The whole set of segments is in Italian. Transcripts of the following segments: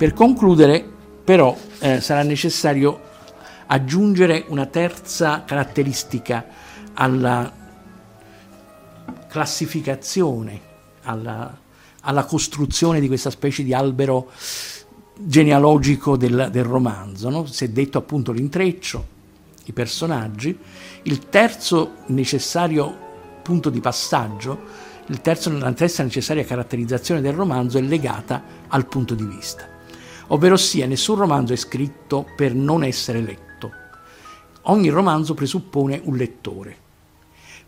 Per concludere, però, eh, sarà necessario aggiungere una terza caratteristica alla classificazione, alla, alla costruzione di questa specie di albero genealogico del, del romanzo. No? Si è detto appunto l'intreccio, i personaggi. Il terzo necessario punto di passaggio, terzo, la terza necessaria caratterizzazione del romanzo è legata al punto di vista. Ovvero sia, nessun romanzo è scritto per non essere letto. Ogni romanzo presuppone un lettore.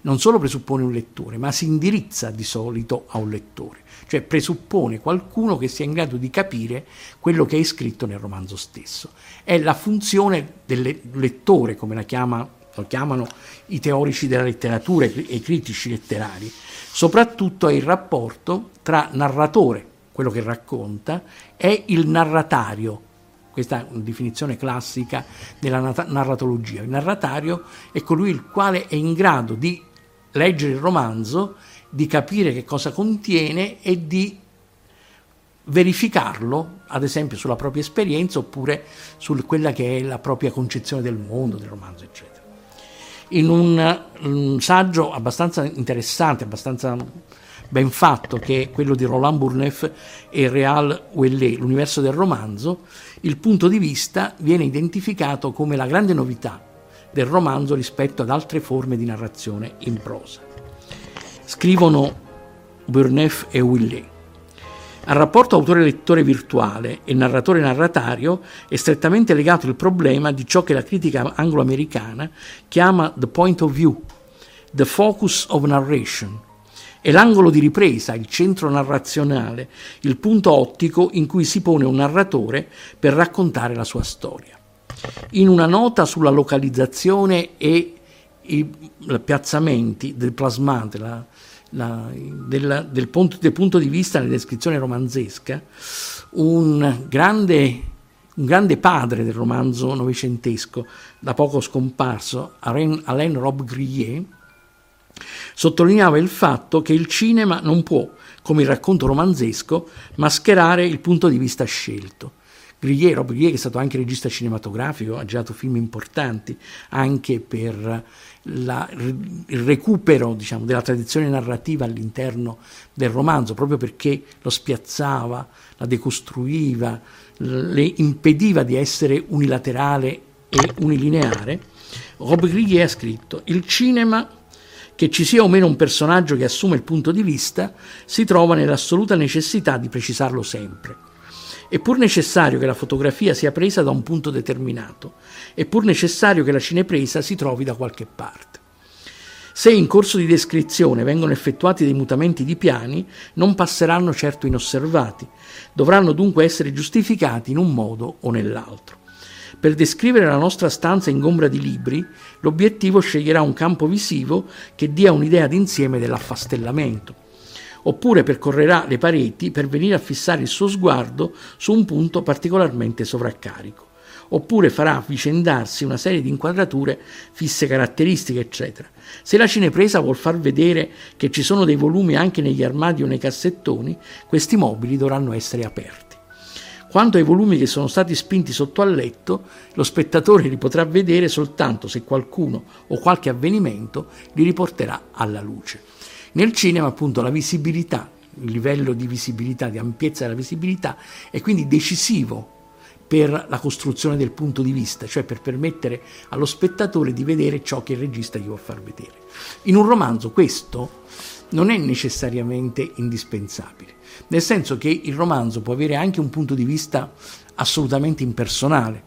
Non solo presuppone un lettore, ma si indirizza di solito a un lettore cioè presuppone qualcuno che sia in grado di capire quello che è scritto nel romanzo stesso. È la funzione del lettore, come la chiama, lo chiamano i teorici della letteratura e i critici letterari, soprattutto è il rapporto tra narratore, quello che racconta, e il narratario, questa è una definizione classica della narratologia. Il narratario è colui il quale è in grado di leggere il romanzo di capire che cosa contiene e di verificarlo, ad esempio sulla propria esperienza oppure su quella che è la propria concezione del mondo, del romanzo, eccetera. In un, un saggio abbastanza interessante, abbastanza ben fatto, che è quello di Roland Bourneuf e Real Ouellet, l'universo del romanzo, il punto di vista viene identificato come la grande novità del romanzo rispetto ad altre forme di narrazione in prosa. Scrivono Burneff e Willet. Al rapporto autore-lettore virtuale e narratore-narratario è strettamente legato il problema di ciò che la critica anglo-americana chiama the point of view, the focus of narration. È l'angolo di ripresa, il centro narrazionale, il punto ottico in cui si pone un narratore per raccontare la sua storia. In una nota sulla localizzazione e i piazzamenti del plasmante, la, la, del, del, punto, del, punto, di vista della descrizione romanzesca, un grande, un grande padre del romanzo novecentesco, da poco scomparso, Alain Rob Grillet, sottolineava il fatto che il cinema non può, come il racconto romanzesco, mascherare il punto di vista scelto. Grillet, Rob Grillet, che è stato anche regista cinematografico, ha girato film importanti anche per la, il recupero diciamo, della tradizione narrativa all'interno del romanzo, proprio perché lo spiazzava, la decostruiva, le impediva di essere unilaterale e unilineare, Rob Grillet ha scritto il cinema che ci sia o meno un personaggio che assume il punto di vista si trova nell'assoluta necessità di precisarlo sempre è pur necessario che la fotografia sia presa da un punto determinato, è pur necessario che la cinepresa si trovi da qualche parte. Se in corso di descrizione vengono effettuati dei mutamenti di piani, non passeranno certo inosservati, dovranno dunque essere giustificati in un modo o nell'altro. Per descrivere la nostra stanza ingombra di libri, l'obiettivo sceglierà un campo visivo che dia un'idea d'insieme dell'affastellamento oppure percorrerà le pareti per venire a fissare il suo sguardo su un punto particolarmente sovraccarico, oppure farà avvicendarsi una serie di inquadrature fisse caratteristiche, eccetera. Se la cinepresa vuol far vedere che ci sono dei volumi anche negli armadi o nei cassettoni, questi mobili dovranno essere aperti. Quanto ai volumi che sono stati spinti sotto al letto, lo spettatore li potrà vedere soltanto se qualcuno o qualche avvenimento li riporterà alla luce. Nel cinema appunto la visibilità, il livello di visibilità, di ampiezza della visibilità è quindi decisivo per la costruzione del punto di vista, cioè per permettere allo spettatore di vedere ciò che il regista gli vuol far vedere. In un romanzo questo non è necessariamente indispensabile, nel senso che il romanzo può avere anche un punto di vista assolutamente impersonale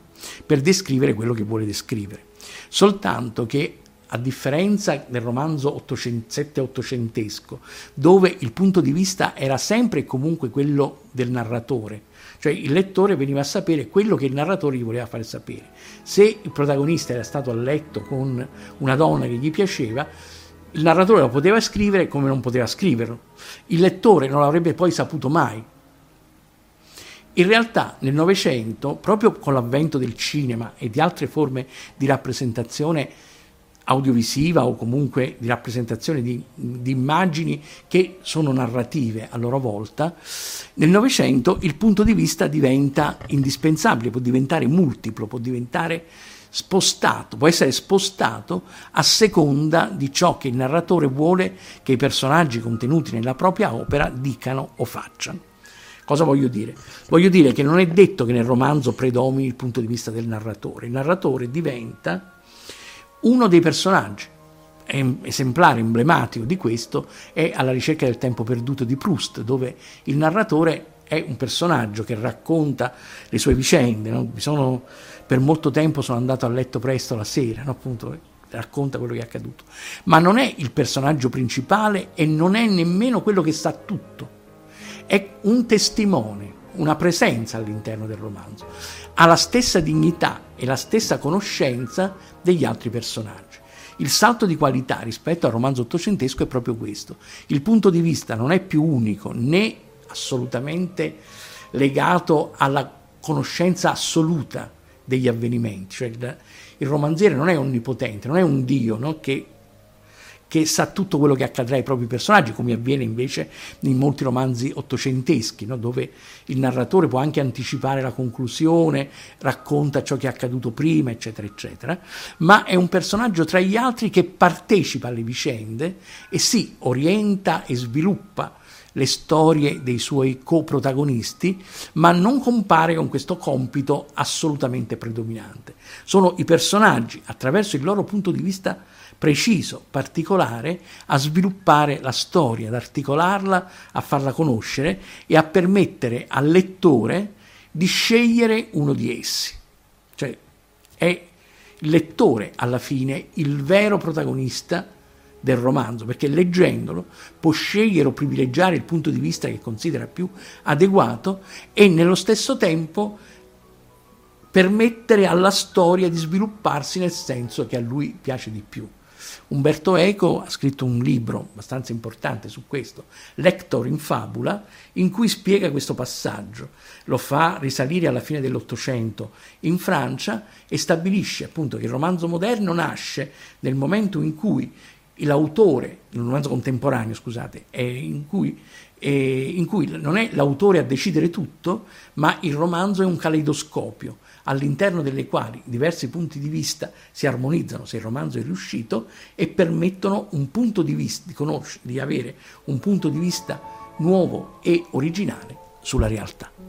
per descrivere quello che vuole descrivere, soltanto che a differenza del romanzo 7-800esco, dove il punto di vista era sempre e comunque quello del narratore, cioè il lettore veniva a sapere quello che il narratore gli voleva fare sapere. Se il protagonista era stato a letto con una donna che gli piaceva, il narratore lo poteva scrivere come non poteva scriverlo. Il lettore non l'avrebbe poi saputo mai. In realtà nel Novecento, proprio con l'avvento del cinema e di altre forme di rappresentazione audiovisiva o comunque di rappresentazione di, di, immagini che sono narrative a loro volta, nel Novecento il punto di vista diventa indispensabile, può diventare multiplo, può diventare spostato, può essere spostato a seconda di ciò che il narratore vuole che i personaggi contenuti nella propria opera dicano o facciano. Cosa voglio dire? Voglio dire che non è detto che nel romanzo predomini il punto di vista del narratore, il narratore diventa uno dei personaggi esemplare emblematico di questo è Alla ricerca del tempo perduto di Proust, dove il narratore è un personaggio che racconta le sue vicende. No? Sono, per molto tempo sono andato a letto presto la sera, no? appunto, racconta quello che è accaduto. Ma non è il personaggio principale e non è nemmeno quello che sa tutto. È un testimone, una presenza all'interno del romanzo. Ha la stessa dignità e la stessa conoscenza degli altri personaggi. Il salto di qualità rispetto al romanzo ottocentesco è proprio questo. Il punto di vista non è più unico né assolutamente legato alla conoscenza assoluta degli avvenimenti, cioè il, romanziere non è onnipotente, non è un dio no? che che sa tutto quello che accadrà ai propri personaggi, come avviene invece in molti romanzi ottocenteschi, no? dove il narratore può anche anticipare la conclusione, racconta ciò che è accaduto prima, eccetera, eccetera, ma è un personaggio tra gli altri che partecipa alle vicende e si orienta e sviluppa le storie dei suoi coprotagonisti, ma non compare con questo compito assolutamente predominante. Sono i personaggi, attraverso il loro punto di vista preciso, particolare, a sviluppare la storia, ad articolarla, a farla conoscere e a permettere al lettore di scegliere uno di essi. Cioè è il lettore alla fine il vero protagonista del romanzo, perché leggendolo può scegliere o privilegiare il punto di vista che considera più adeguato e nello stesso tempo permettere alla storia di svilupparsi nel senso che a lui piace di più. Umberto Eco ha scritto un libro abbastanza importante su questo, Lector in fabula, in cui spiega questo passaggio. Lo fa risalire alla fine dell'Ottocento in Francia e stabilisce appunto che il romanzo moderno nasce nel momento in cui l'autore, in un romanzo contemporaneo, scusate, in cui, in cui non è l'autore a decidere tutto, ma il romanzo è un caleidoscopio all'interno delle quali diversi punti di vista si armonizzano se il romanzo è riuscito e permettono di vista, di di avere un punto di vista nuovo e originale sulla realtà.